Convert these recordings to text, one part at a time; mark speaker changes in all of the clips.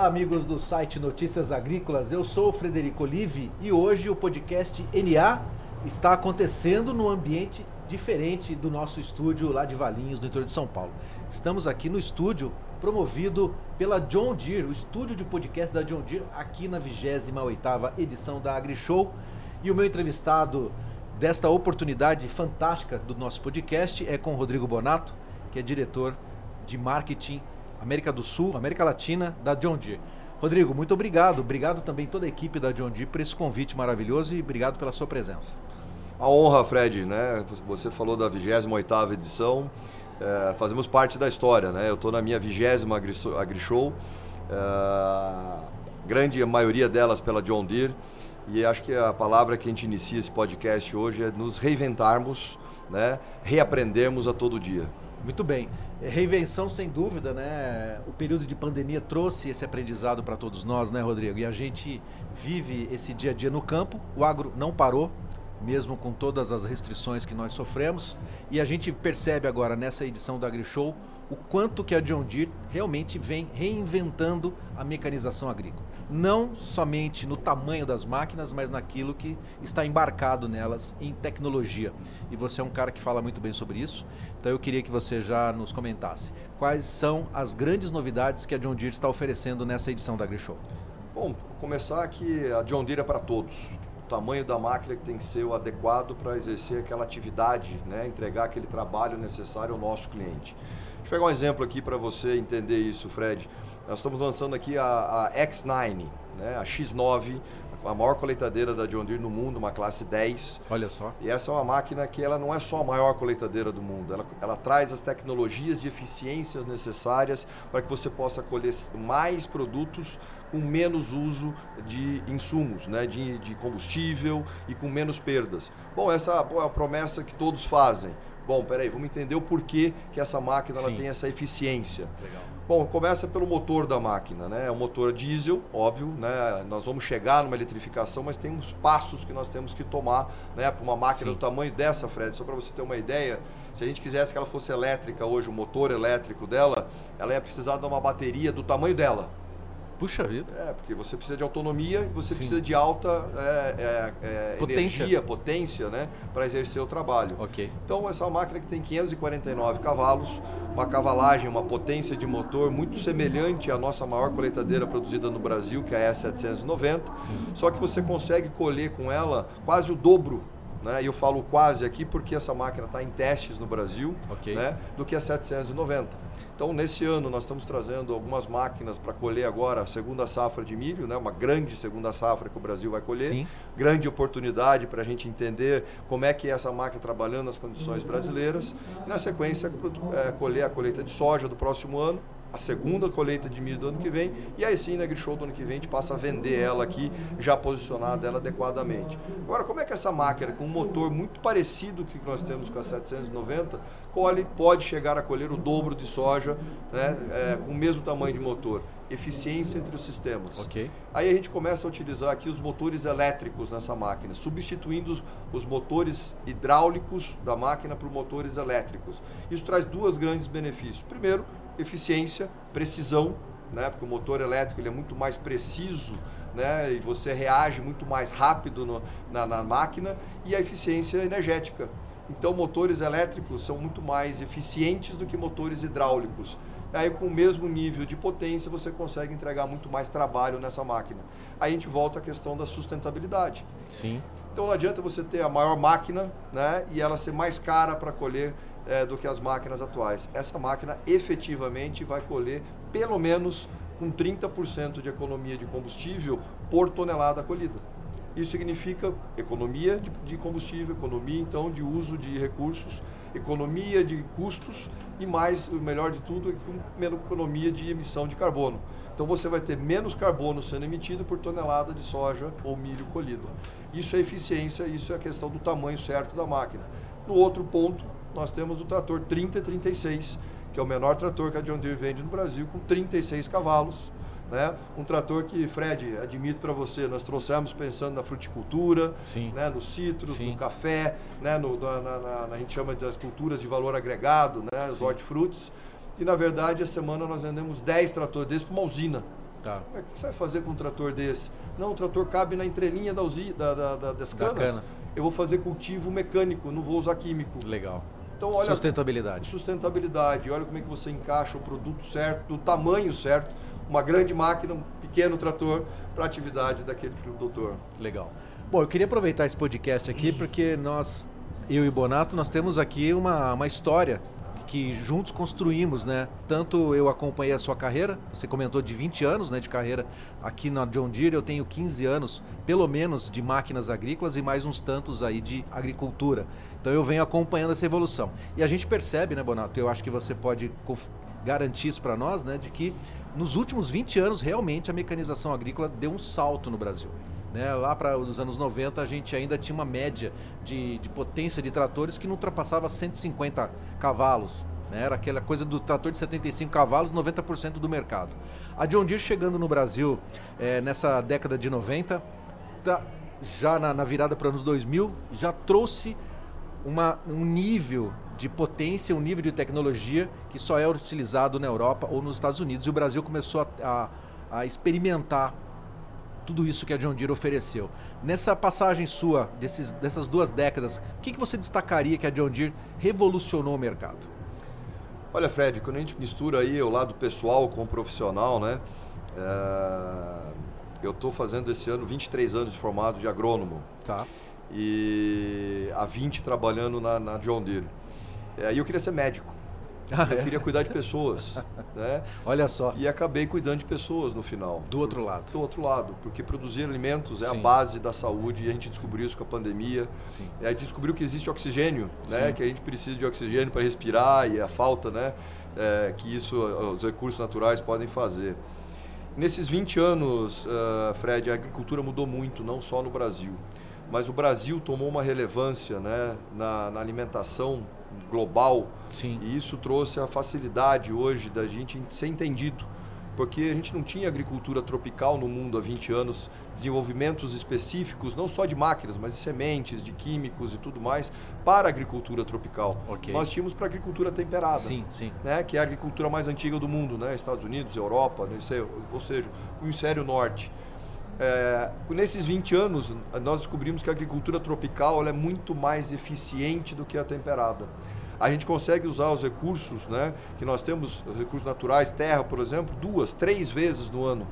Speaker 1: Olá, amigos do site Notícias Agrícolas. Eu sou o Frederico Olive e hoje o podcast NA está acontecendo num ambiente diferente do nosso estúdio lá de Valinhos, no interior de São Paulo. Estamos aqui no estúdio promovido pela John Deere, o estúdio de podcast da John Deere, aqui na 28ª edição da AgriShow. E o meu entrevistado desta oportunidade fantástica do nosso podcast é com Rodrigo Bonato, que é diretor de marketing América do Sul, América Latina, da John Deere. Rodrigo, muito obrigado. Obrigado também toda a equipe da John Deere por esse convite maravilhoso e obrigado pela sua presença.
Speaker 2: A honra, Fred, né? Você falou da 28ª edição. É, fazemos parte da história, né? Eu estou na minha vigésima AgriShow. É, grande maioria delas pela John Deere. E acho que a palavra que a gente inicia esse podcast hoje é nos reinventarmos, né? reaprendermos a todo dia.
Speaker 1: Muito bem. Reinvenção, sem dúvida, né? O período de pandemia trouxe esse aprendizado para todos nós, né, Rodrigo? E a gente vive esse dia a dia no campo. O agro não parou, mesmo com todas as restrições que nós sofremos. E a gente percebe agora nessa edição do AgriShow o quanto que a John Deere realmente vem reinventando a mecanização agrícola. Não somente no tamanho das máquinas, mas naquilo que está embarcado nelas em tecnologia. E você é um cara que fala muito bem sobre isso, então eu queria que você já nos comentasse quais são as grandes novidades que a John Deere está oferecendo nessa edição da AgriShow.
Speaker 2: Bom, começar que a John Deere é para todos tamanho da máquina que tem que ser o adequado para exercer aquela atividade, né? entregar aquele trabalho necessário ao nosso cliente. Deixa eu pegar um exemplo aqui para você entender isso, Fred. Nós estamos lançando aqui a, a X9, né? a X9, a maior colheitadeira da John Deere no mundo, uma classe 10.
Speaker 1: Olha só.
Speaker 2: E essa é uma máquina que ela não é só a maior colheitadeira do mundo, ela, ela traz as tecnologias de eficiências necessárias para que você possa colher mais produtos com menos uso de insumos, né, de, de combustível e com menos perdas. Bom, essa é a promessa que todos fazem. Bom, peraí, vamos entender o porquê que essa máquina ela tem essa eficiência. Legal. Bom, começa pelo motor da máquina, né? É um motor diesel, óbvio, né? Nós vamos chegar numa eletrificação, mas tem uns passos que nós temos que tomar, né? Para uma máquina Sim. do tamanho dessa, Fred, só para você ter uma ideia, se a gente quisesse que ela fosse elétrica hoje, o motor elétrico dela, ela ia precisar de uma bateria do tamanho dela.
Speaker 1: Puxa vida.
Speaker 2: É, porque você precisa de autonomia e você Sim. precisa de alta é, é, é, potência. energia, potência, né? Para exercer o trabalho.
Speaker 1: Ok.
Speaker 2: Então, essa é máquina que tem 549 cavalos, uma cavalagem, uma potência de motor muito semelhante à nossa maior colheitadeira produzida no Brasil, que é a E790. Sim. Só que você consegue colher com ela quase o dobro né? E eu falo quase aqui porque essa máquina está em testes no Brasil, okay. né? do que a 790. Então, nesse ano, nós estamos trazendo algumas máquinas para colher agora a segunda safra de milho, né? uma grande segunda safra que o Brasil vai colher. Sim. Grande oportunidade para a gente entender como é que é essa máquina trabalhando nas condições brasileiras. E, na sequência, é, colher a colheita de soja do próximo ano a segunda colheita de milho do ano que vem e aí sim na AgriShow do ano que vem a gente passa a vender ela aqui já posicionada ela adequadamente. Agora, como é que essa máquina com um motor muito parecido que nós temos com a 790 colhe, pode chegar a colher o dobro de soja né, é, com o mesmo tamanho de motor? Eficiência entre os sistemas.
Speaker 1: Okay.
Speaker 2: Aí a gente começa a utilizar aqui os motores elétricos nessa máquina, substituindo os, os motores hidráulicos da máquina por motores elétricos. Isso traz duas grandes benefícios. Primeiro, eficiência, precisão, né? porque o motor elétrico ele é muito mais preciso né? e você reage muito mais rápido no, na, na máquina, e a eficiência energética. Então, motores elétricos são muito mais eficientes do que motores hidráulicos. Aí, com o mesmo nível de potência, você consegue entregar muito mais trabalho nessa máquina. Aí a gente volta à questão da sustentabilidade.
Speaker 1: Sim.
Speaker 2: Então, não adianta você ter a maior máquina né, e ela ser mais cara para colher é, do que as máquinas atuais. Essa máquina efetivamente vai colher pelo menos com 30% de economia de combustível por tonelada colhida. Isso significa economia de, de combustível, economia então de uso de recursos, economia de custos e mais, o melhor de tudo, é economia de emissão de carbono. Então você vai ter menos carbono sendo emitido por tonelada de soja ou milho colhido. Isso é eficiência, isso é a questão do tamanho certo da máquina. No outro ponto, nós temos o trator 3036, que é o menor trator que a John Deere vende no Brasil, com 36 cavalos. Né? Um trator que, Fred, admito para você, nós trouxemos pensando na fruticultura, né? nos citros, Sim. no café, né? no, na, na, na, a gente chama das culturas de valor agregado, né? os hortifrutis. E, na verdade, a semana nós vendemos 10 tratores desses para uma usina. Tá. O que você vai fazer com um trator desse? Não, o trator cabe na entrelinha da usi, da, da, da, das canas. Da canas. Eu vou fazer cultivo mecânico, não vou usar químico.
Speaker 1: Legal.
Speaker 2: Então, olha,
Speaker 1: sustentabilidade.
Speaker 2: Sustentabilidade. Olha como é que você encaixa o produto certo, do tamanho certo. Uma grande máquina, um pequeno trator para a atividade daquele produtor.
Speaker 1: Legal. Bom, eu queria aproveitar esse podcast aqui porque nós, eu e Bonato, nós temos aqui uma, uma história que juntos construímos, né? Tanto eu acompanhei a sua carreira, você comentou de 20 anos, né, de carreira aqui na John Deere, eu tenho 15 anos, pelo menos, de máquinas agrícolas e mais uns tantos aí de agricultura. Então eu venho acompanhando essa evolução. E a gente percebe, né, Bonato, eu acho que você pode garantir isso para nós, né, de que nos últimos 20 anos realmente a mecanização agrícola deu um salto no Brasil. Né? Lá para os anos 90 a gente ainda tinha uma média de, de potência de tratores que não ultrapassava 150 cavalos. Né? Era aquela coisa do trator de 75 cavalos, 90% do mercado. A John Deere chegando no Brasil é, nessa década de 90, tá, já na, na virada para os anos 2000, já trouxe uma, um nível de potência, um nível de tecnologia que só é utilizado na Europa ou nos Estados Unidos. E o Brasil começou a, a, a experimentar tudo isso que a John Deere ofereceu. Nessa passagem sua, desses, dessas duas décadas, o que, que você destacaria que a John Deere revolucionou o mercado?
Speaker 2: Olha, Fred, quando a gente mistura aí o lado pessoal com o profissional, né? É... Eu estou fazendo esse ano 23 anos de formado de agrônomo.
Speaker 1: Tá.
Speaker 2: E há 20 trabalhando na, na John Deere. É, e eu queria ser médico. Ah, eu é? queria cuidar de pessoas. né?
Speaker 1: Olha só.
Speaker 2: E acabei cuidando de pessoas no final.
Speaker 1: Do outro lado.
Speaker 2: Do outro lado, porque produzir alimentos é Sim. a base da saúde e a gente descobriu isso com a pandemia. Sim. E a gente descobriu que existe oxigênio, né? que a gente precisa de oxigênio para respirar e a falta né? É, que isso, os recursos naturais podem fazer. Nesses 20 anos, uh, Fred, a agricultura mudou muito, não só no Brasil. Mas o Brasil tomou uma relevância né, na, na alimentação global.
Speaker 1: Sim.
Speaker 2: E isso trouxe a facilidade hoje da gente ser entendido. Porque a gente não tinha agricultura tropical no mundo há 20 anos, desenvolvimentos específicos, não só de máquinas, mas de sementes, de químicos e tudo mais, para a agricultura tropical.
Speaker 1: Okay.
Speaker 2: Nós tínhamos para a agricultura temperada,
Speaker 1: sim, sim.
Speaker 2: Né, que é a agricultura mais antiga do mundo, né, Estados Unidos, Europa, ou seja, o hemisfério norte. É, nesses 20 anos, nós descobrimos que a agricultura tropical é muito mais eficiente do que a temperada. A gente consegue usar os recursos né, que nós temos, os recursos naturais, terra, por exemplo, duas, três vezes no ano.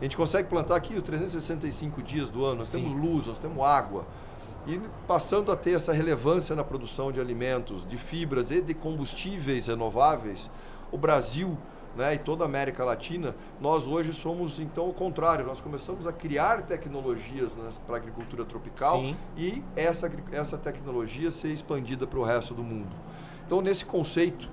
Speaker 2: A gente consegue plantar aqui os 365 dias do ano, nós Sim. temos luz, nós temos água. E passando a ter essa relevância na produção de alimentos, de fibras e de combustíveis renováveis, o Brasil né, e toda a América Latina, nós hoje somos então o contrário. Nós começamos a criar tecnologias né, para a agricultura tropical
Speaker 1: Sim.
Speaker 2: e essa, essa tecnologia ser expandida para o resto do mundo. Então, nesse conceito,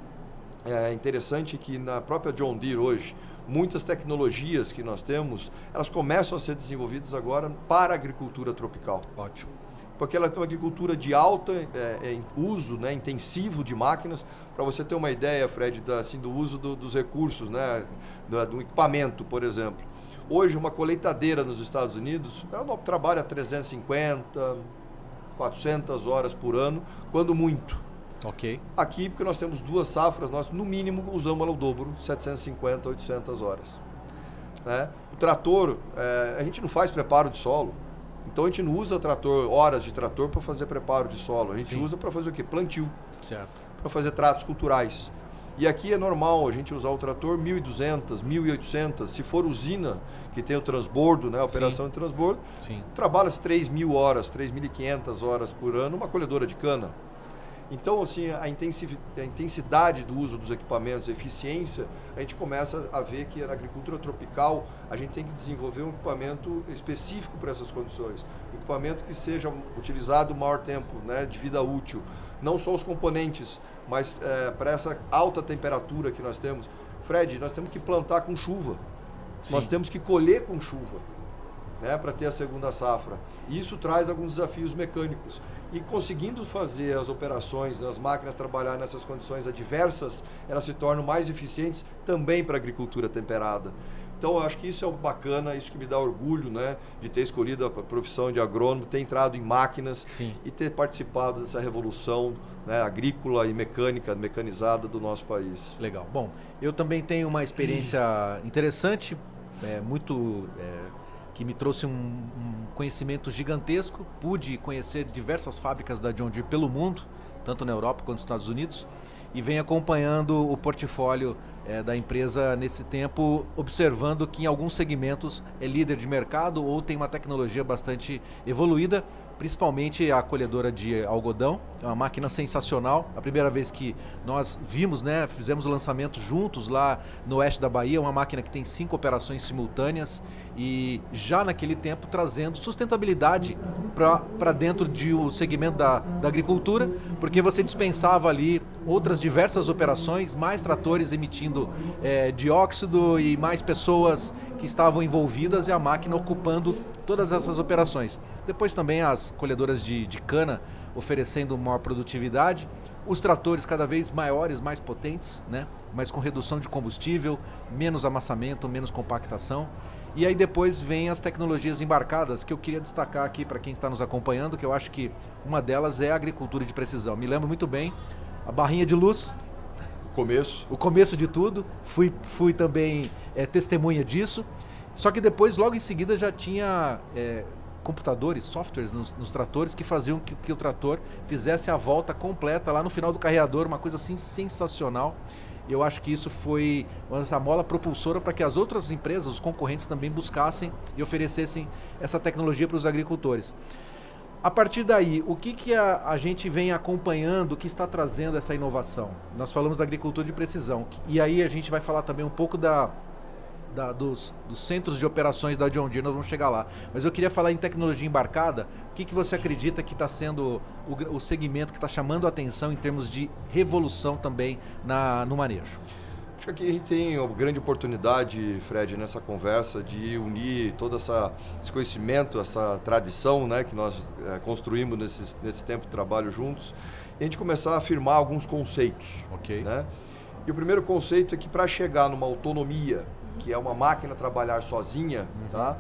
Speaker 2: é interessante que na própria John Deere hoje, muitas tecnologias que nós temos, elas começam a ser desenvolvidas agora para a agricultura tropical.
Speaker 1: Ótimo
Speaker 2: porque ela tem uma agricultura de alto é, é, uso, né, intensivo de máquinas. Para você ter uma ideia, Fred, da, assim, do uso do, dos recursos, né, do, do, equipamento, por exemplo. Hoje, uma colheitadeira nos Estados Unidos, ela não trabalha 350, 400 horas por ano, quando muito.
Speaker 1: Ok.
Speaker 2: Aqui, porque nós temos duas safras, nós no mínimo usamos ela o dobro, 750, 800 horas. Né? O trator, é, a gente não faz preparo de solo, então a gente não usa trator, horas de trator para fazer preparo de solo. A gente Sim. usa para fazer o quê? Plantio.
Speaker 1: Certo.
Speaker 2: Para fazer tratos culturais. E aqui é normal a gente usar o trator 1.200, 1.800. Se for usina, que tem o transbordo, né, a operação Sim. de transbordo,
Speaker 1: Sim.
Speaker 2: trabalha-se 3.000 horas, 3.500 horas por ano uma colhedora de cana. Então, assim, a intensidade do uso dos equipamentos, a eficiência, a gente começa a ver que na agricultura tropical a gente tem que desenvolver um equipamento específico para essas condições. Um equipamento que seja utilizado o maior tempo né, de vida útil. Não só os componentes, mas é, para essa alta temperatura que nós temos. Fred, nós temos que plantar com chuva. Sim. Nós temos que colher com chuva. Né, para ter a segunda safra. E isso traz alguns desafios mecânicos e conseguindo fazer as operações, as máquinas trabalhar nessas condições adversas, elas se tornam mais eficientes também para a agricultura temperada. Então, eu acho que isso é bacana, isso que me dá orgulho, né, de ter escolhido a profissão de agrônomo, ter entrado em máquinas
Speaker 1: Sim.
Speaker 2: e ter participado dessa revolução né, agrícola e mecânica, mecanizada do nosso país.
Speaker 1: Legal. Bom, eu também tenho uma experiência interessante é, muito é, que me trouxe um, um, conhecimento gigantesco. Pude conhecer diversas fábricas da John Deere pelo mundo, tanto na Europa quanto nos Estados Unidos, e venho acompanhando o portfólio é, da empresa nesse tempo, observando que em alguns segmentos é líder de mercado ou tem uma tecnologia bastante evoluída principalmente a colhedora de algodão. É uma máquina sensacional. A primeira vez que nós vimos, né, fizemos o lançamento juntos lá no oeste da Bahia, uma máquina que tem cinco operações simultâneas e já naquele tempo trazendo sustentabilidade para dentro de o segmento da, da agricultura, porque você dispensava ali outras diversas operações, mais tratores emitindo é, dióxido e mais pessoas que estavam envolvidas e a máquina ocupando todas essas operações. Depois também as colhedoras de, de cana oferecendo maior produtividade, os tratores cada vez maiores, mais potentes, né? mas com redução de combustível, menos amassamento, menos compactação. E aí depois vem as tecnologias embarcadas que eu queria destacar aqui para quem está nos acompanhando, que eu acho que uma delas é a agricultura de precisão. Me lembro muito bem a barrinha de luz.
Speaker 2: O começo.
Speaker 1: O começo de tudo. Fui, fui também é, testemunha disso. Só que depois, logo em seguida, já tinha é, computadores, softwares nos, nos, tratores que faziam que, que o trator fizesse a volta completa lá no final do carreador, uma coisa assim sensacional. Eu acho que isso foi uma mola propulsora para que as outras empresas, os concorrentes também buscassem e oferecessem essa tecnologia para os agricultores. A partir daí, o que, que a, a gente vem acompanhando que está trazendo essa inovação? Nós falamos da agricultura de precisão. E aí a gente vai falar também um pouco da, da, dos, dos, centros de operações da John Deere, nós vamos chegar lá. Mas eu queria falar em tecnologia embarcada. O que, que você acredita que está sendo o, o segmento que está chamando a atenção em termos de revolução também na, no manejo?
Speaker 2: Acho que aqui a gente tem uma grande oportunidade, Fred, nessa conversa de unir todo essa, esse conhecimento, essa tradição né, que nós é, construímos nesse, nesse tempo de trabalho juntos e a gente começar a afirmar alguns conceitos.
Speaker 1: Ok.
Speaker 2: Né? E o primeiro conceito é que para chegar numa autonomia que é uma máquina trabalhar sozinha, uhum. tá?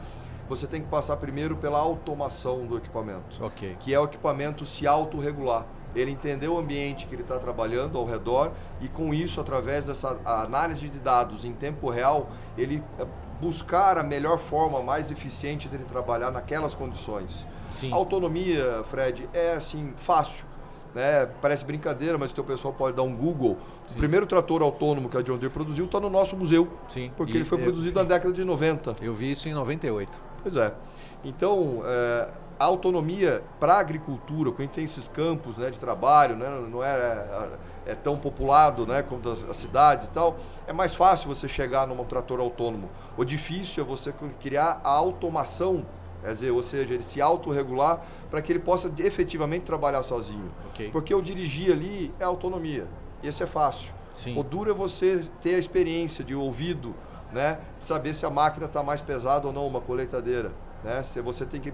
Speaker 2: Você tem que passar primeiro pela automação do equipamento,
Speaker 1: okay.
Speaker 2: que é o equipamento se autorregular. Ele entender o ambiente que ele está trabalhando ao redor e com isso, através dessa análise de dados em tempo real, ele eh, buscar a melhor forma, mais eficiente dele trabalhar naquelas condições.
Speaker 1: Sim.
Speaker 2: Autonomia, Fred, é assim fácil né? Parece brincadeira, mas o teu pessoal pode dar um Google. Sim. O primeiro trator autônomo que a John Deere produziu está no nosso museu.
Speaker 1: Sim.
Speaker 2: Porque e ele foi eu, produzido na década de 90.
Speaker 1: Eu vi isso em 98.
Speaker 2: Pois é. Então, é, a autonomia para a agricultura, quando a gente tem esses campos né, de trabalho, né, não é, é, é tão populado né, como as, as, cidades e tal, é mais fácil você chegar num trator autônomo. O difícil é você criar a automação Quer dizer, ou seja, ele se autorregular para que ele possa efetivamente trabalhar sozinho.
Speaker 1: Okay.
Speaker 2: Porque eu dirigir ali é autonomia. Esse é fácil.
Speaker 1: Sim.
Speaker 2: O duro é você ter a experiência de ouvido, né? Saber se a máquina está mais pesada ou não, uma colheitadeira. Né? Se você tem que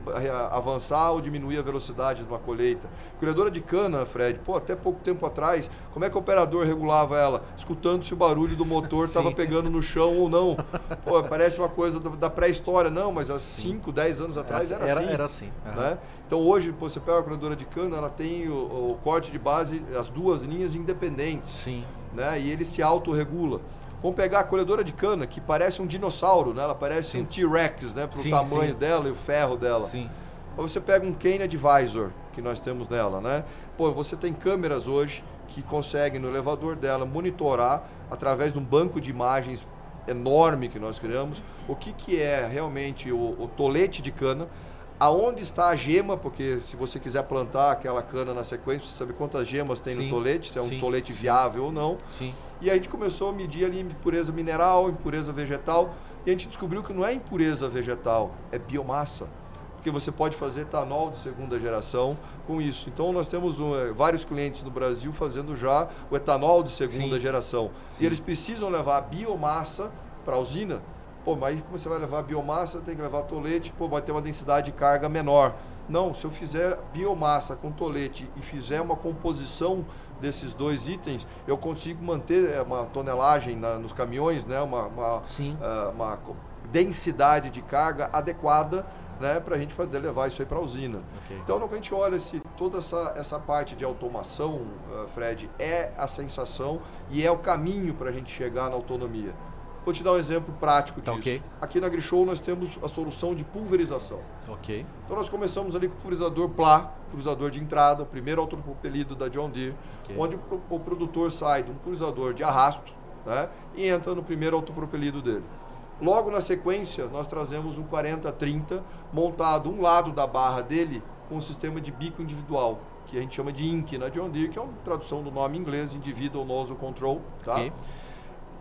Speaker 2: avançar ou diminuir a velocidade de uma colheita. Colhedora de cana, Fred, pô, até pouco tempo atrás, como é que o operador regulava ela? Escutando se o barulho do motor estava pegando no chão ou não. Pô, parece uma coisa da pré-história, não, mas há 5, 10 anos atrás era,
Speaker 1: era
Speaker 2: assim.
Speaker 1: Era assim.
Speaker 2: Uhum. Né? Então hoje, pô, você pega a colhedora de cana, ela tem o, o corte de base, as duas linhas independentes.
Speaker 1: Sim.
Speaker 2: Né? E ele se autorregula. Vamos pegar a colhedora de cana, que parece um dinossauro, né? Ela parece sim. um T-Rex, né? Pro sim, tamanho sim. dela e o ferro dela.
Speaker 1: Sim.
Speaker 2: Ou você pega um Kane Advisor, que nós temos nela, né? Pô, você tem câmeras hoje que conseguem no elevador dela monitorar através de um banco de imagens enorme que nós criamos o que, que é realmente o, o tolete de cana, aonde está a gema, porque se você quiser plantar aquela cana na sequência, você sabe quantas gemas tem
Speaker 1: sim,
Speaker 2: no tolete, se é um
Speaker 1: sim,
Speaker 2: tolete viável ou não.
Speaker 1: Sim.
Speaker 2: E a gente começou a medir ali impureza mineral, impureza vegetal, e a gente descobriu que não é impureza vegetal, é biomassa. Porque você pode fazer etanol de segunda geração com isso. Então nós temos um, eh, vários clientes no Brasil fazendo já o etanol de segunda
Speaker 1: Sim.
Speaker 2: geração.
Speaker 1: Sim.
Speaker 2: E eles precisam levar a biomassa para a usina. Pô, mas como você vai levar biomassa, tem que levar tolete, pô, vai ter uma densidade de carga menor. Não, se eu fizer biomassa com tolete e fizer uma composição desses dois itens, eu consigo manter eh, uma tonelagem na, nos caminhões, né? uma, uma, uh, uma densidade de carga adequada né, para a gente poder levar isso aí para a usina.
Speaker 1: Okay.
Speaker 2: Então, quando a gente olha se toda essa, essa parte de automação, uh, Fred, é a sensação e é o caminho para a gente chegar na autonomia. Vou te dar um exemplo prático
Speaker 1: Tá
Speaker 2: disso.
Speaker 1: ok.
Speaker 2: Aqui na Grishow nós temos a solução de pulverização. Então nós começamos ali com o pulverizador PLA, pulverizador de entrada, o primeiro autopropelido da John Deere,
Speaker 1: Ok.
Speaker 2: onde o, o produtor sai de um pulverizador de arrasto né, e entra no primeiro autopropelido dele. Logo na sequência, nós trazemos um 4030 montado um lado da barra dele com um sistema de bico individual, que a gente chama de INC na John Deere, que é uma tradução do nome em inglês, Individual Nozzle Control. Tá?
Speaker 1: Ok.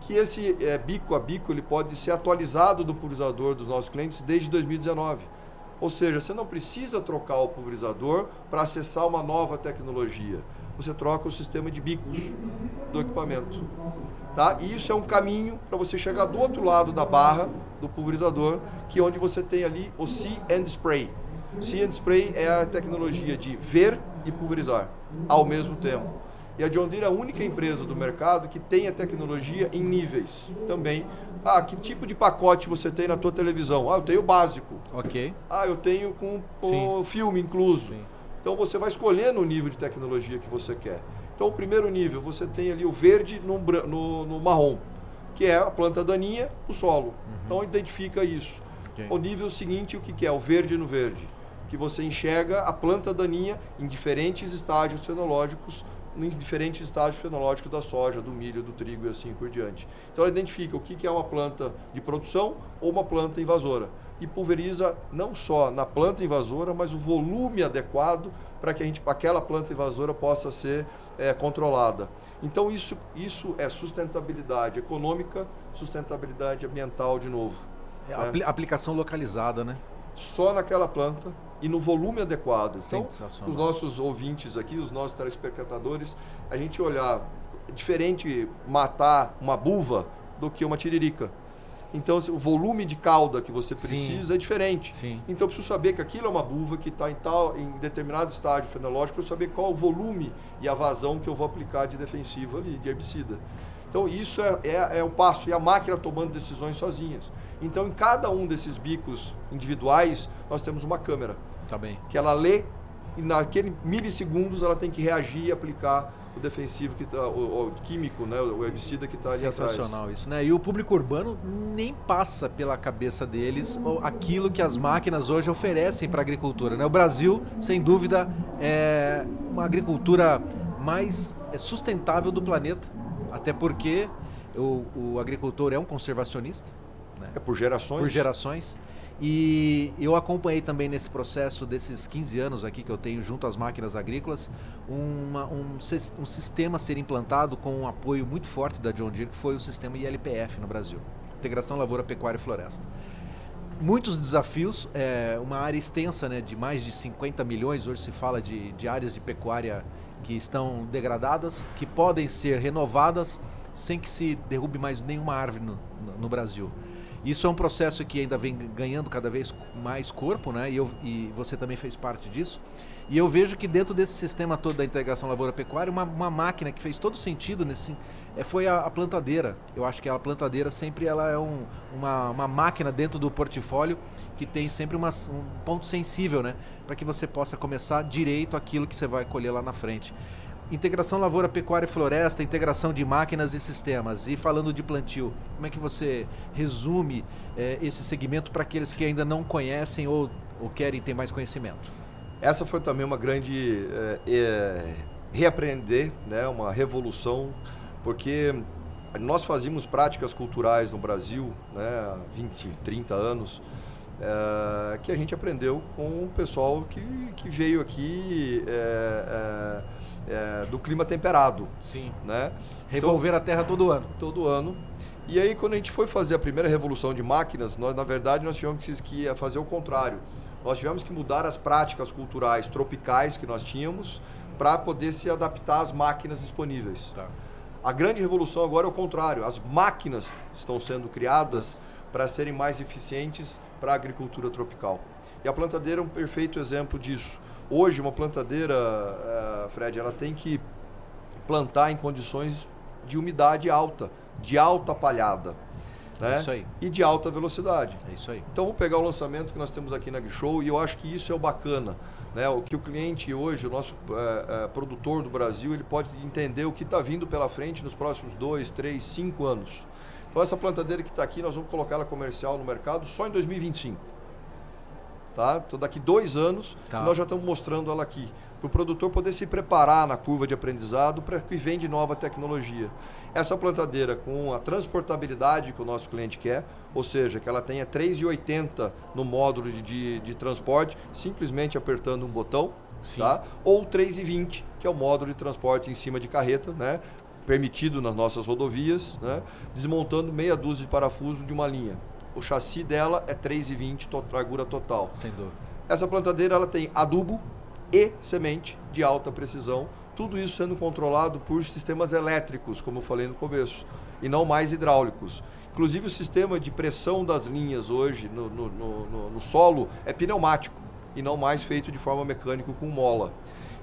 Speaker 2: Que esse eh, bico a bico ele pode ser atualizado do pulverizador dos nossos clientes desde 2019. Ou seja, você não precisa trocar o pulverizador para acessar uma nova tecnologia. Você troca o sistema de bicos do equipamento. Tá? E isso é um caminho para você chegar do outro lado da barra do pulverizador, que é onde você tem ali o See and Spray. See and Spray é a tecnologia de ver e pulverizar ao mesmo tempo. E a John Deere é a única empresa do mercado que tem a tecnologia em níveis também. Ah, que tipo de pacote você tem na tua televisão? Ah, eu tenho o básico.
Speaker 1: Ok.
Speaker 2: Ah, eu tenho com o filme incluso.
Speaker 1: Sim.
Speaker 2: Então você vai escolhendo o nível de tecnologia que você quer. Então o primeiro nível, você tem ali o verde no, no, no marrom, que é a planta daninha, o solo. Então identifica isso.
Speaker 1: Ok.
Speaker 2: O nível seguinte, o que, que é? O verde no verde. Que você enxerga a planta daninha em diferentes estágios fenológicos, em diferentes estágios fenológicos da soja, do milho, do trigo e assim por diante. Então ela identifica o que, é uma planta de produção ou uma planta invasora. E pulveriza não só na planta invasora, mas o volume adequado para que a gente, aquela planta invasora possa ser eh, controlada. Então isso, isso é sustentabilidade econômica, sustentabilidade ambiental de novo
Speaker 1: É,
Speaker 2: É.
Speaker 1: apli- aplicação localizada, né?
Speaker 2: só naquela planta e no volume adequado. Então, os nossos ouvintes aqui, os nossos telespectadores, a gente olhar é diferente matar uma buva do que uma tiririca. Então, o volume de cauda que você
Speaker 1: Sim.
Speaker 2: precisa é diferente.
Speaker 1: Sim.
Speaker 2: Então, eu preciso saber que aquilo é uma buva que está em tal, em determinado estágio fenológico, para eu saber qual o volume e a vazão que eu vou aplicar de defensivo ali, de herbicida. Então, isso é, é, é o passo, e a máquina tomando decisões sozinhas. Então, em cada um desses bicos individuais, nós temos uma câmera,
Speaker 1: Tá bem.
Speaker 2: que ela lê e naquele milissegundos ela tem que reagir e aplicar o defensivo, que tá, o, o químico, né, o herbicida que está ali atrás.
Speaker 1: Sensacional isso, né? E o público urbano nem passa pela cabeça deles aquilo que as máquinas hoje oferecem para a agricultura, né? O Brasil, sem dúvida, é uma agricultura mais é, sustentável do planeta, até porque o, o agricultor é um conservacionista, né?
Speaker 2: É por gerações.
Speaker 1: por gerações. E eu acompanhei também nesse processo desses 15 anos aqui que eu tenho junto às máquinas agrícolas, uma- um, um sistema ser implantado com um apoio muito forte da John Deere, que foi o sistema ILPF no Brasil Integração Lavoura, Pecuária e Floresta. Muitos desafios, é, uma área extensa né, de mais de 50 milhões, hoje se fala de, de áreas de pecuária que estão degradadas, que podem ser renovadas sem que se derrube mais nenhuma árvore no, no- Brasil. Isso é um processo que ainda vem ganhando cada vez mais corpo, né? E, eu- e você também fez parte disso. E eu vejo que dentro desse sistema todo da integração lavoura-pecuária, uma, uma máquina que fez todo sentido nesse é, foi a, a plantadeira. Eu acho que a plantadeira sempre ela é um- uma, uma máquina dentro do portfólio que tem sempre umas- um ponto sensível, né? Para que você possa começar direito aquilo que você vai colher lá na frente. Integração lavoura, pecuária e floresta, integração de máquinas e sistemas. E falando de plantio, como é que você resume eh, esse segmento para aqueles que ainda não conhecem ou, ou querem ter mais conhecimento?
Speaker 2: Essa foi também uma grande é, é, reaprender, né, uma revolução, porque nós fazíamos práticas culturais no Brasil, né, há 20, 30 anos, é, que a gente aprendeu com o pessoal que, que veio aqui é, é, do clima temperado,
Speaker 1: Sim.
Speaker 2: né?
Speaker 1: Revolver a terra todo ano.
Speaker 2: todo ano. E aí, quando a gente foi fazer a primeira revolução de máquinas, nós, na verdade, nós tivemos que, fazer o contrário. Nós tivemos que mudar as práticas culturais tropicais que nós tínhamos para poder se adaptar às máquinas disponíveis.
Speaker 1: Tá.
Speaker 2: A grande revolução agora é o contrário. As máquinas estão sendo criadas para serem mais eficientes para a agricultura tropical. E a plantadeira é um perfeito exemplo disso. Hoje, uma plantadeira, eh, Fred, ela tem que plantar em condições de umidade alta, de alta palhada. Né?
Speaker 1: É isso aí.
Speaker 2: E de alta velocidade.
Speaker 1: É isso aí.
Speaker 2: Então vamos pegar o lançamento que nós temos aqui na Show e eu acho que isso é o bacana. Né? O que o cliente hoje, o nosso eh, eh, produtor do Brasil, ele pode entender o que está vindo pela frente nos próximos dois, três, cinco anos. Então essa plantadeira que está aqui, nós vamos colocar ela comercial no mercado só em 2025. Tá? Então daqui dois anos tá. nós já estamos mostrando ela aqui para o produtor poder se preparar na curva de aprendizado para que vem de nova tecnologia. Essa plantadeira com a transportabilidade que o nosso cliente quer, ou seja, que ela tenha 3,80 no módulo de, de, de, transporte, simplesmente apertando um botão, tá? ou 3,20, que é o módulo de transporte em cima de carreta, né? Permitido nas nossas rodovias, né? desmontando meia dúzia de parafusos de uma linha. O chassi dela é 3,20 to largura total.
Speaker 1: Sem dúvida.
Speaker 2: Essa plantadeira ela tem adubo e semente de alta precisão, tudo isso sendo controlado por sistemas elétricos, como eu falei no começo, e não mais hidráulicos. Inclusive o sistema de pressão das linhas hoje no, no, no, no solo é pneumático e não mais feito de forma mecânica com mola.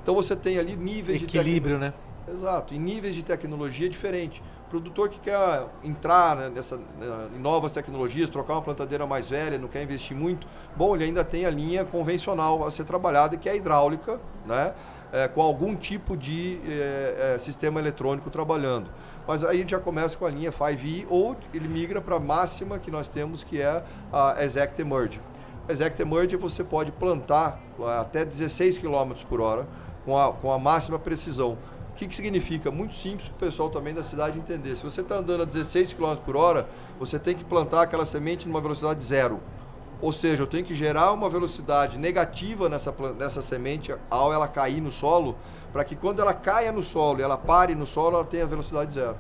Speaker 2: Então você tem ali níveis
Speaker 1: Equilíbrio, de equilíbrio, né?
Speaker 2: Exato, e níveis de tecnologia diferentes. Produtor que quer entrar né, nessa, né, em novas tecnologias, trocar uma plantadeira mais velha, não quer investir muito, bom, ele ainda tem a linha convencional a ser trabalhada, que é a hidráulica, né? É, com algum tipo de é, é, sistema eletrônico trabalhando. Mas aí a gente já começa com a linha 5e ou ele migra para a máxima que nós temos, que é a Exact Emerge. Exact Emerge você pode plantar até 16 km por hora com a, com a máxima precisão. O que, que significa? Muito simples para o pessoal também da cidade entender. Se você está andando a 16 km por hora, você tem que plantar aquela semente numa velocidade zero. Ou seja, eu tenho que gerar uma velocidade negativa nessa, nessa semente ao ela cair no solo, para que quando ela caia no solo e ela pare no solo, ela tenha velocidade zero.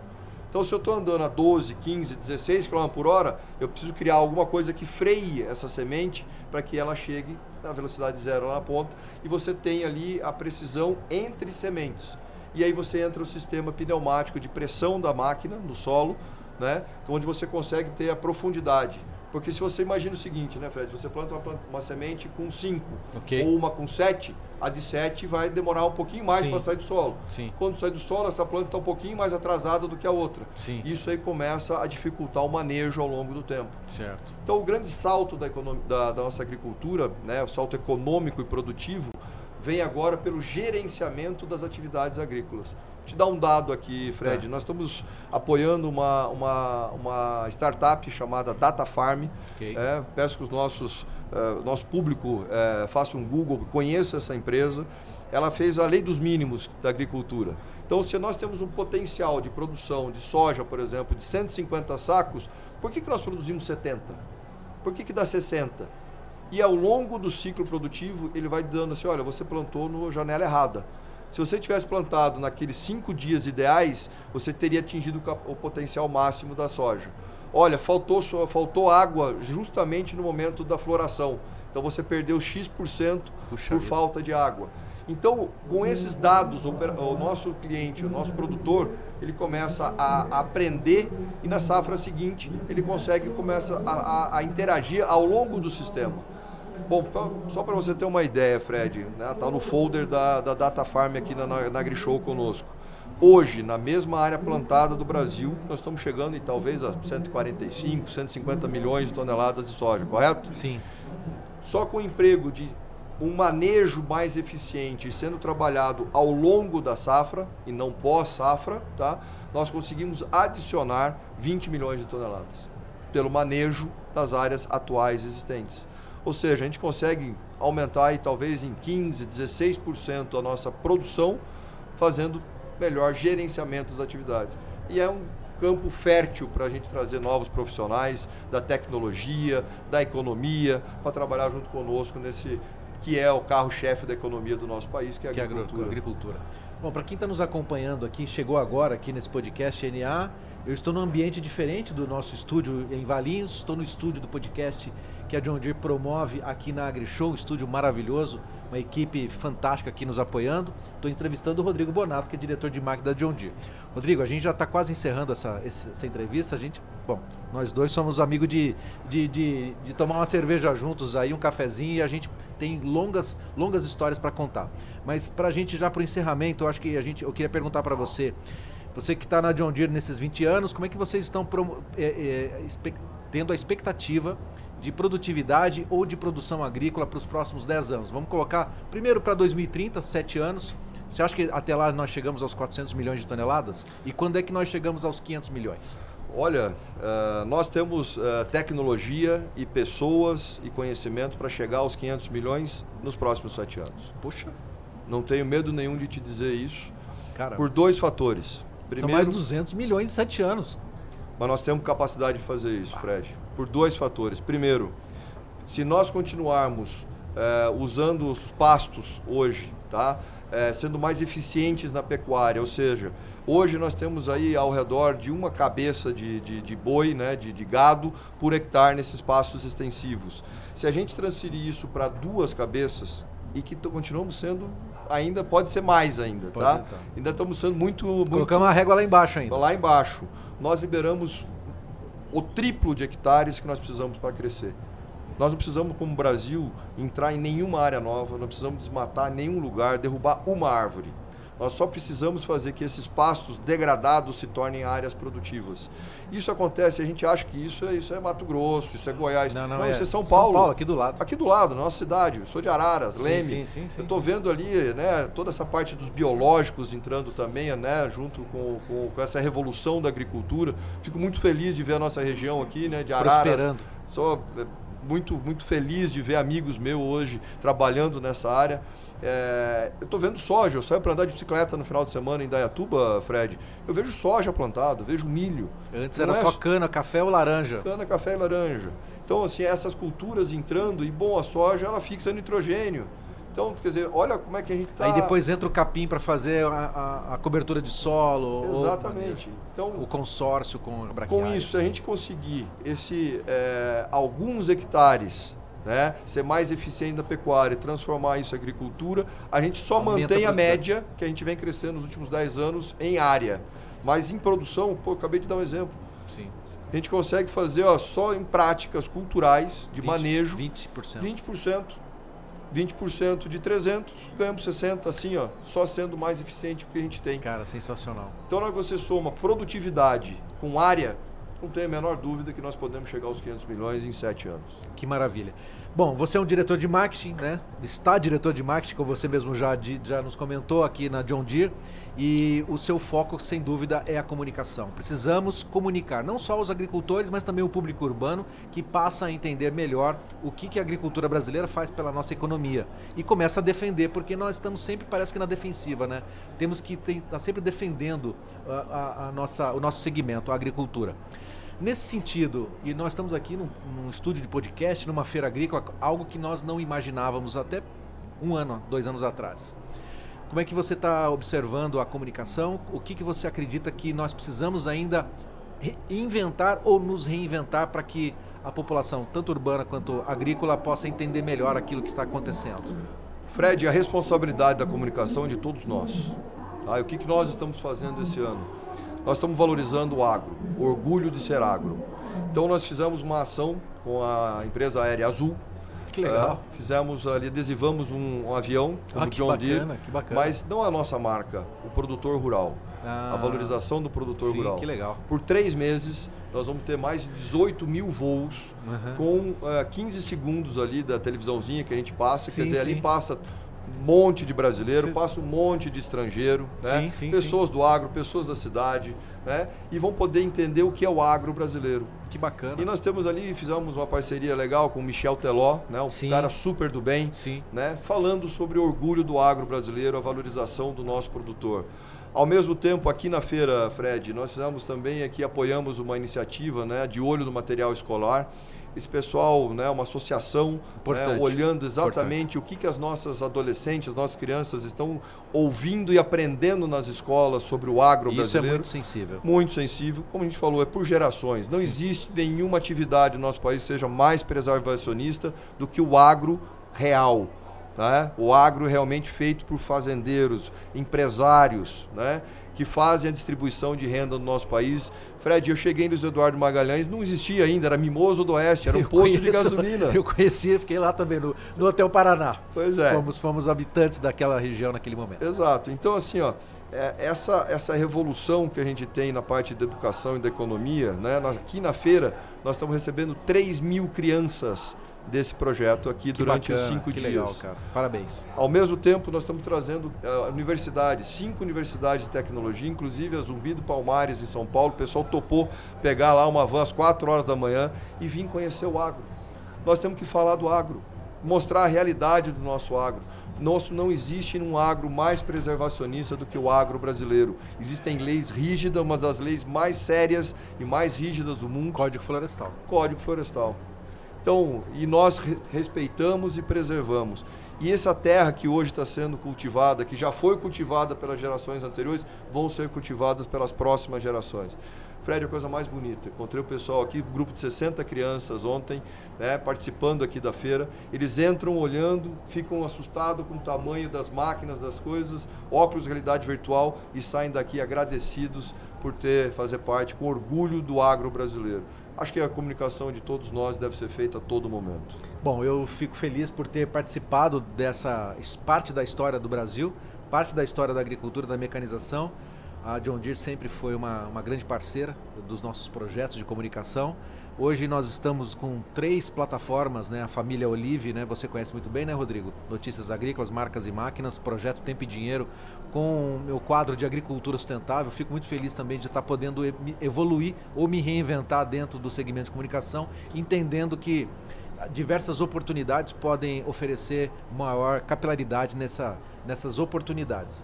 Speaker 2: Então, se eu estou andando a 12, 15, 16 km por hora, eu preciso criar alguma coisa que freie essa semente para que ela chegue na velocidade zero lá na ponta e você tenha ali a precisão entre sementes e aí você entra o sistema pneumático de pressão da máquina no solo, né, onde você consegue ter a profundidade. Porque se você imagina o seguinte, né, Fred? Você planta uma, uma semente com 5 okay. ou uma com 7, a de 7 vai demorar um pouquinho mais para sair do solo.
Speaker 1: Sim.
Speaker 2: Quando sai do solo, essa planta está um pouquinho mais atrasada do que a outra.
Speaker 1: Sim.
Speaker 2: Isso aí começa a dificultar o manejo ao longo do tempo.
Speaker 1: Certo.
Speaker 2: Então, o grande salto da, da, da nossa agricultura, né, o salto econômico e produtivo, vem agora pelo gerenciamento das atividades agrícolas. Vou te dar um dado aqui, Fred. Tá. Nós estamos apoiando uma, uma, uma startup chamada Data Farm.
Speaker 1: Okay.
Speaker 2: É, peço que os nossos, uh, nosso público uh, faça um Google, conheça essa empresa. Ela fez a lei dos mínimos da agricultura. Então, se nós temos um potencial de produção de soja, por exemplo, de 150 sacos, por que, que nós produzimos 70? Por que, que dá 60? E ao longo do ciclo produtivo, ele vai dando assim: olha, você plantou no janela errada. Se você tivesse plantado naqueles cinco dias ideais, você teria atingido o potencial máximo da soja. Olha, faltou, faltou água justamente no momento da floração. Então você perdeu X% por vida. falta de água. Então, com esses dados, o nosso cliente, o nosso produtor, ele começa a, aprender e na safra seguinte ele consegue começa a, a, a interagir ao longo do sistema. Bom, só para você ter uma ideia, Fred, né, tá no folder da, da Data Farm aqui na, na, na AgriShow conosco. Hoje, na mesma área plantada do Brasil, nós estamos chegando em talvez a 145, 150 milhões de toneladas de soja, correto?
Speaker 1: Sim.
Speaker 2: Só com o emprego de um manejo mais eficiente sendo trabalhado ao longo da safra e não pós-safra, tá? nós conseguimos adicionar 20 milhões de toneladas pelo manejo das áreas atuais existentes. Ou seja, a gente consegue aumentar aí, talvez em 15%, 16% a nossa produção, fazendo melhor gerenciamento das atividades. E é um campo fértil para a gente trazer novos profissionais da tecnologia, da economia, para trabalhar junto conosco nesse que é o carro-chefe da economia do nosso país, que é a
Speaker 1: que agricultura. É agricultura. Bom, para quem está nos acompanhando aqui, chegou agora aqui nesse podcast NA, eu estou num ambiente diferente do nosso estúdio em Valinhos, estou no estúdio do podcast que a John Deere promove aqui na AgriShow, um estúdio maravilhoso, uma equipe fantástica aqui nos apoiando. Estou entrevistando o Rodrigo Bonato, que é diretor de máquina da John Deere. Rodrigo, a gente já está quase encerrando essa, essa entrevista. A gente, bom, nós dois somos amigos de, de, de, de tomar uma cerveja juntos aí, um cafezinho, e a gente tem longas, longas histórias para contar. Mas para a gente já para o encerramento, eu acho que a gente, eu queria perguntar para você, você que está na John Deere nesses 20 anos, como é que vocês estão é, é, tendo a expectativa de produtividade ou de produção agrícola para os próximos 10 anos? Vamos colocar primeiro para 2030, 7 anos. Você acha que até lá nós chegamos aos 400 milhões de toneladas? E quando é que nós chegamos aos 500 milhões?
Speaker 2: Olha, uh, nós temos uh, tecnologia e pessoas e conhecimento para chegar aos 500 milhões nos próximos sete anos.
Speaker 1: Puxa.
Speaker 2: Não tenho medo nenhum de te dizer isso. Por dois fatores.
Speaker 1: Primeiro, são mais 200 milhões em sete anos.
Speaker 2: Mas nós temos capacidade de fazer isso, Fred. Por dois fatores. Primeiro, se nós continuarmos uh, usando os pastos hoje, tá? sendo mais eficientes na pecuária, ou seja, Hoje nós temos aí ao redor de uma cabeça de, de, de boi, né, de, de, gado, por hectare nesses pastos extensivos. Se a gente transferir isso para duas cabeças, e que continuamos sendo, ainda pode ser mais ainda, pode tá? Então. Ainda estamos sendo muito, muito...
Speaker 1: Colocamos a régua lá embaixo ainda.
Speaker 2: Lá embaixo. Nós liberamos o triplo de hectares que nós precisamos para crescer. Nós não precisamos, como Brasil, entrar em nenhuma área nova, não precisamos desmatar nenhum lugar, derrubar uma árvore. Nós só precisamos fazer que esses pastos degradados se tornem áreas produtivas. Isso acontece, a gente acha que isso é, isso é Mato Grosso, isso é Goiás.
Speaker 1: Não, não, não é. isso é
Speaker 2: São Paulo. São
Speaker 1: Paulo, aqui do lado.
Speaker 2: Aqui do lado, nossa cidade. Eu sou de Araras, Leme.
Speaker 1: Sim, sim, sim,
Speaker 2: Eu estou vendo ali né, toda essa parte dos biológicos entrando também, né, junto com, com, com, essa revolução da agricultura. Fico muito feliz de ver a nossa região aqui, né, de Araras.
Speaker 1: Prosperando.
Speaker 2: Sou é, muito, muito feliz de ver amigos meus hoje trabalhando nessa área. É, eu estou vendo soja, eu saio para andar de bicicleta no final de semana em Dayatuba, Fred. Eu vejo soja plantado, vejo milho.
Speaker 1: Antes era é só cana, café ou laranja?
Speaker 2: Cana, café e laranja. Então, assim, essas culturas entrando, e bom, a soja ela fixa nitrogênio. Então, quer dizer, olha como é que a gente está.
Speaker 1: Aí depois entra o capim para fazer a, a, a, cobertura de solo.
Speaker 2: Exatamente.
Speaker 1: Ou, então, o consórcio com a braquiária.
Speaker 2: Com isso, a gente conseguir esse, é, alguns hectares né, ser mais eficiente na pecuária e transformar isso em agricultura, a gente só Aumenta mantém a, a média que a gente vem crescendo nos últimos 10 anos em área. Mas em produção, pô, eu acabei de dar um exemplo.
Speaker 1: Sim.
Speaker 2: A gente consegue fazer ó, só em práticas culturais de 20, manejo
Speaker 1: 20%.
Speaker 2: 20%. 20% de 300, ganhamos 60, assim, ó, só sendo mais eficiente que a gente tem.
Speaker 1: Cara, sensacional.
Speaker 2: Então, na hora que você soma produtividade com área, não tem a menor dúvida que nós podemos chegar aos 500 milhões em 7 anos.
Speaker 1: Que maravilha. Bom, você é um diretor de marketing, né? Está diretor de marketing, como você mesmo já, já nos comentou aqui na John Deere, e o seu foco, sem dúvida, é a comunicação. Precisamos comunicar não só os agricultores, mas também o público urbano, que passa a entender melhor o que, que a agricultura brasileira faz pela nossa economia. E começa a defender, porque nós estamos sempre, parece que na defensiva, né? Temos que estar tá sempre defendendo a, a, a nossa, o nosso segmento, a agricultura. Nesse sentido, e nós estamos aqui num, num, estúdio de podcast, numa feira agrícola, algo que nós não imaginávamos até um ano, dois anos atrás. Como é que você está observando a comunicação? O que, que você acredita que nós precisamos ainda inventar ou nos reinventar para que a população, tanto urbana quanto agrícola, possa entender melhor aquilo que está acontecendo?
Speaker 2: Fred, a responsabilidade da comunicação é de todos nós. Tá? E o que, que nós estamos fazendo esse ano? Nós estamos valorizando o agro, o orgulho de ser agro. Então nós fizemos uma ação com a empresa aérea Azul.
Speaker 1: Que legal.
Speaker 2: É, fizemos ali, adesivamos um, um avião, como ah, John
Speaker 1: bacana,
Speaker 2: Deere,
Speaker 1: que bacana.
Speaker 2: mas não a nossa marca, o produtor rural. Ah, a valorização do produtor
Speaker 1: sim,
Speaker 2: rural.
Speaker 1: Que legal.
Speaker 2: Por três meses, nós vamos ter mais de 18 mil voos uhum. com uh, 15 segundos ali da televisãozinha que a gente passa. Sim, Quer dizer, sim. ali passa monte de brasileiro, passa um monte de estrangeiro, né?
Speaker 1: sim, sim,
Speaker 2: pessoas
Speaker 1: sim.
Speaker 2: do agro, pessoas da cidade, né? e vão poder entender o que é o agro brasileiro.
Speaker 1: Que bacana.
Speaker 2: E nós temos ali, fizemos uma parceria legal com o Michel Teló, né? um cara super do bem, né? falando sobre o orgulho do agro brasileiro, a valorização do nosso produtor. Ao mesmo tempo, aqui na feira, Fred, nós fizemos também aqui, apoiamos uma iniciativa né, de olho no material escolar, esse pessoal, né, uma associação, né, olhando exatamente Importante. o que, que as nossas adolescentes, as nossas crianças estão ouvindo e aprendendo nas escolas sobre o agro
Speaker 1: Isso
Speaker 2: brasileiro.
Speaker 1: Isso é muito sensível.
Speaker 2: Muito sensível. Como a gente falou, é por gerações. Não Sim. existe nenhuma atividade no nosso país que seja mais preservacionista do que o agro real. Tá? O agro realmente feito por fazendeiros, empresários, né? que fazem a distribuição de renda no nosso país. Fred, eu cheguei Luiz Eduardo Magalhães, não existia ainda, era Mimoso do Oeste, era um eu posto conheço, de gasolina.
Speaker 1: Eu conhecia, fiquei lá também, no, no Hotel Paraná.
Speaker 2: Pois é.
Speaker 1: Fomos, fomos habitantes daquela região naquele momento.
Speaker 2: Exato. Então, assim, ó, é, essa, essa revolução que a gente tem na parte da educação e da economia, né? aqui na feira, nós estamos recebendo 3 mil crianças desse projeto aqui
Speaker 1: Que
Speaker 2: durante
Speaker 1: bacana,
Speaker 2: os cinco
Speaker 1: que
Speaker 2: dias.
Speaker 1: legal, cara. Parabéns.
Speaker 2: Ao mesmo tempo, nós estamos trazendo uh, universidades, cinco universidades de tecnologia, inclusive a Zumbi do Palmares, em São Paulo. O pessoal topou pegar lá uma van às 4 horas da manhã e vir conhecer o agro. Nós temos que falar do agro, mostrar a realidade do nosso agro. Nosso não existe um agro mais preservacionista do que o agro brasileiro. Existem leis rígidas, uma das leis mais sérias e mais rígidas do mundo.
Speaker 1: Código Florestal.
Speaker 2: Código Florestal. Então, e nós re respeitamos e preservamos. E essa terra que hoje está sendo cultivada, que já foi cultivada pelas gerações anteriores, vão ser cultivadas pelas próximas gerações. Fred, a coisa mais bonita. Encontrei o pessoal aqui, um grupo de 60 crianças ontem, né, participando aqui da feira. Eles entram olhando, ficam assustados com o tamanho das máquinas, das coisas, óculos de realidade virtual e saem daqui agradecidos por ter, fazer parte, com orgulho do agro brasileiro. Acho que a comunicação de todos nós deve ser feita a todo momento.
Speaker 1: Bom, eu fico feliz por ter participado dessa parte da história do Brasil, parte da história da agricultura, da mecanização. A John Deere sempre foi uma, uma grande parceira dos nossos projetos de comunicação. Hoje nós estamos com três plataformas, né? A família Olive, né? Você conhece muito bem, né, Rodrigo? Notícias agrícolas, marcas e máquinas, projeto Tempo e Dinheiro, com o meu quadro de agricultura sustentável. Fico muito feliz também de estar podendo evoluir ou me reinventar dentro do segmento de comunicação, entendendo que diversas oportunidades podem oferecer maior capilaridade nessa, nessas oportunidades.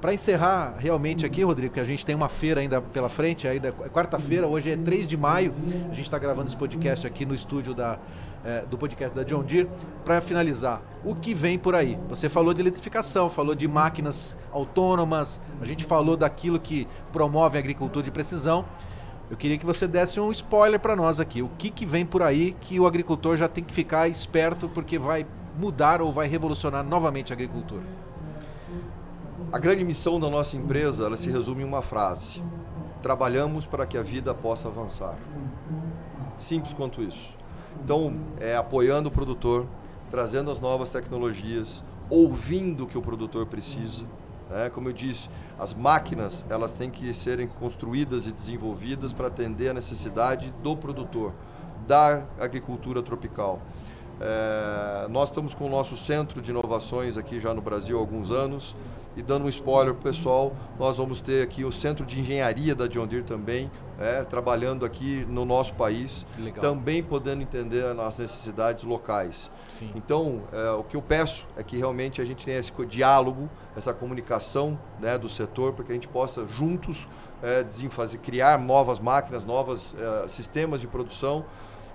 Speaker 1: Para encerrar realmente aqui, Rodrigo, que a gente tem uma feira ainda pela frente, ainda é quarta-feira, hoje é 3 de maio, a gente está gravando esse podcast aqui no estúdio da, é, do podcast da John Deere. Para finalizar, o que vem por aí? Você falou de eletrificação, falou de máquinas autônomas, a gente falou daquilo que promove a agricultura de precisão. Eu queria que você desse um spoiler para nós aqui. O que, que vem por aí que o agricultor já tem que ficar esperto porque vai mudar ou vai revolucionar novamente a agricultura?
Speaker 2: A grande missão da nossa empresa, ela se resume em uma frase: trabalhamos para que a vida possa avançar. Simples quanto isso. Então, é apoiando o produtor, trazendo as novas tecnologias, ouvindo o que o produtor precisa. Né? Como eu disse, as máquinas elas têm que serem construídas e desenvolvidas para atender a necessidade do produtor, da agricultura tropical. É, nós estamos com o nosso centro de inovações aqui já no Brasil há alguns anos. E dando um spoiler para o pessoal, nós vamos ter aqui o centro de engenharia da John Deere também, é, trabalhando aqui no nosso país, também podendo entender as necessidades locais. Sim. Então, é, o que eu peço é que realmente a gente tenha esse diálogo, essa comunicação né, do setor, para que a gente possa juntos é, fazer, criar novas máquinas, novos é, sistemas de produção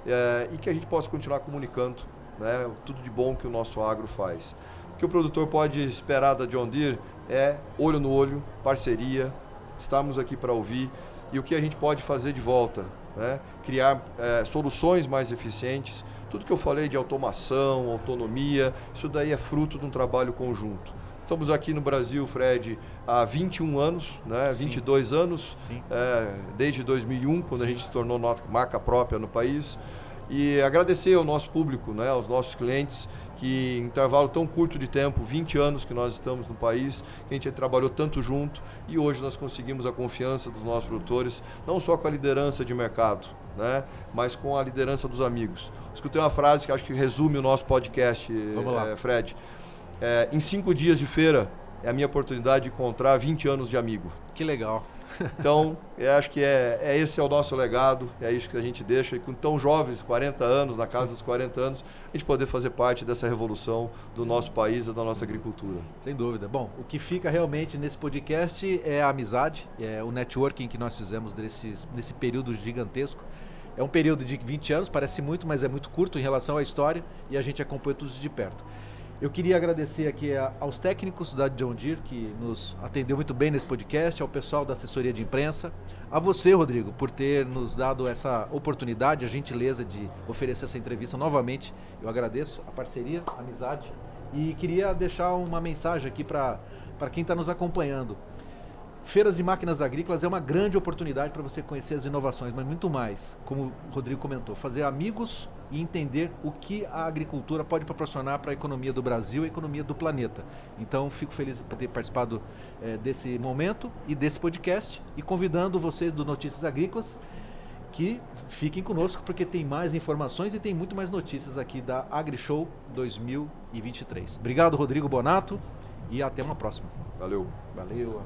Speaker 2: é, e que a gente possa continuar comunicando né, tudo de bom que o nosso agro faz. O que o produtor pode esperar da John Deere é olho no olho, parceria, estamos aqui para ouvir e o que a gente pode fazer de volta, né? criar é, soluções mais eficientes. Tudo que eu falei de automação, autonomia, isso daí é fruto de um trabalho conjunto. Estamos aqui no Brasil, Fred, há 21 anos, né? 22 Sim. anos, Sim. É, desde 2001, quando Sim. a gente se tornou marca própria no país. E agradecer ao nosso público, né? aos nossos clientes, que em intervalo tão curto de tempo, 20 anos que nós estamos no país, que a gente trabalhou tanto junto e hoje nós conseguimos a confiança dos nossos produtores, não só com a liderança de mercado, né, mas com a liderança dos amigos. Escutei uma frase que acho que resume o nosso podcast, é, Fred. É, em cinco dias de feira é a minha oportunidade de encontrar 20 anos de amigo.
Speaker 1: Que legal.
Speaker 2: Então, eu acho que é, é esse é o nosso legado, é isso que a gente deixa, e com tão jovens, 40 anos, na casa Sim. dos 40 anos, a gente poder fazer parte dessa revolução do nosso país e da nossa agricultura.
Speaker 1: Sem dúvida. Bom, o que fica realmente nesse podcast é a amizade, é o networking que nós fizemos nesse, nesse período gigantesco. É um período de 20 anos, parece muito, mas é muito curto em relação à história, e a gente acompanha tudo de perto. Eu queria agradecer aqui aos técnicos da John Deere que nos atendeu muito bem nesse podcast, ao pessoal da assessoria de imprensa, a você, Rodrigo, por ter nos dado essa oportunidade, a gentileza de oferecer essa entrevista novamente. Eu agradeço a parceria, a amizade e queria deixar uma mensagem aqui para quem está nos acompanhando. Feiras de máquinas agrícolas é uma grande oportunidade para você conhecer as inovações, mas muito mais, como o Rodrigo comentou, fazer amigos e entender o que a agricultura pode proporcionar para a economia do Brasil e a economia do planeta. Então, fico feliz de ter participado é, desse momento e desse podcast e convidando vocês do Notícias Agrícolas que fiquem conosco porque tem mais informações e tem muito mais notícias aqui da AgriShow 2023. Obrigado, Rodrigo Bonato, e até uma próxima.
Speaker 2: Valeu.
Speaker 1: Valeu.